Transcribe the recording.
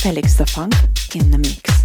Felix the Funk in the mix.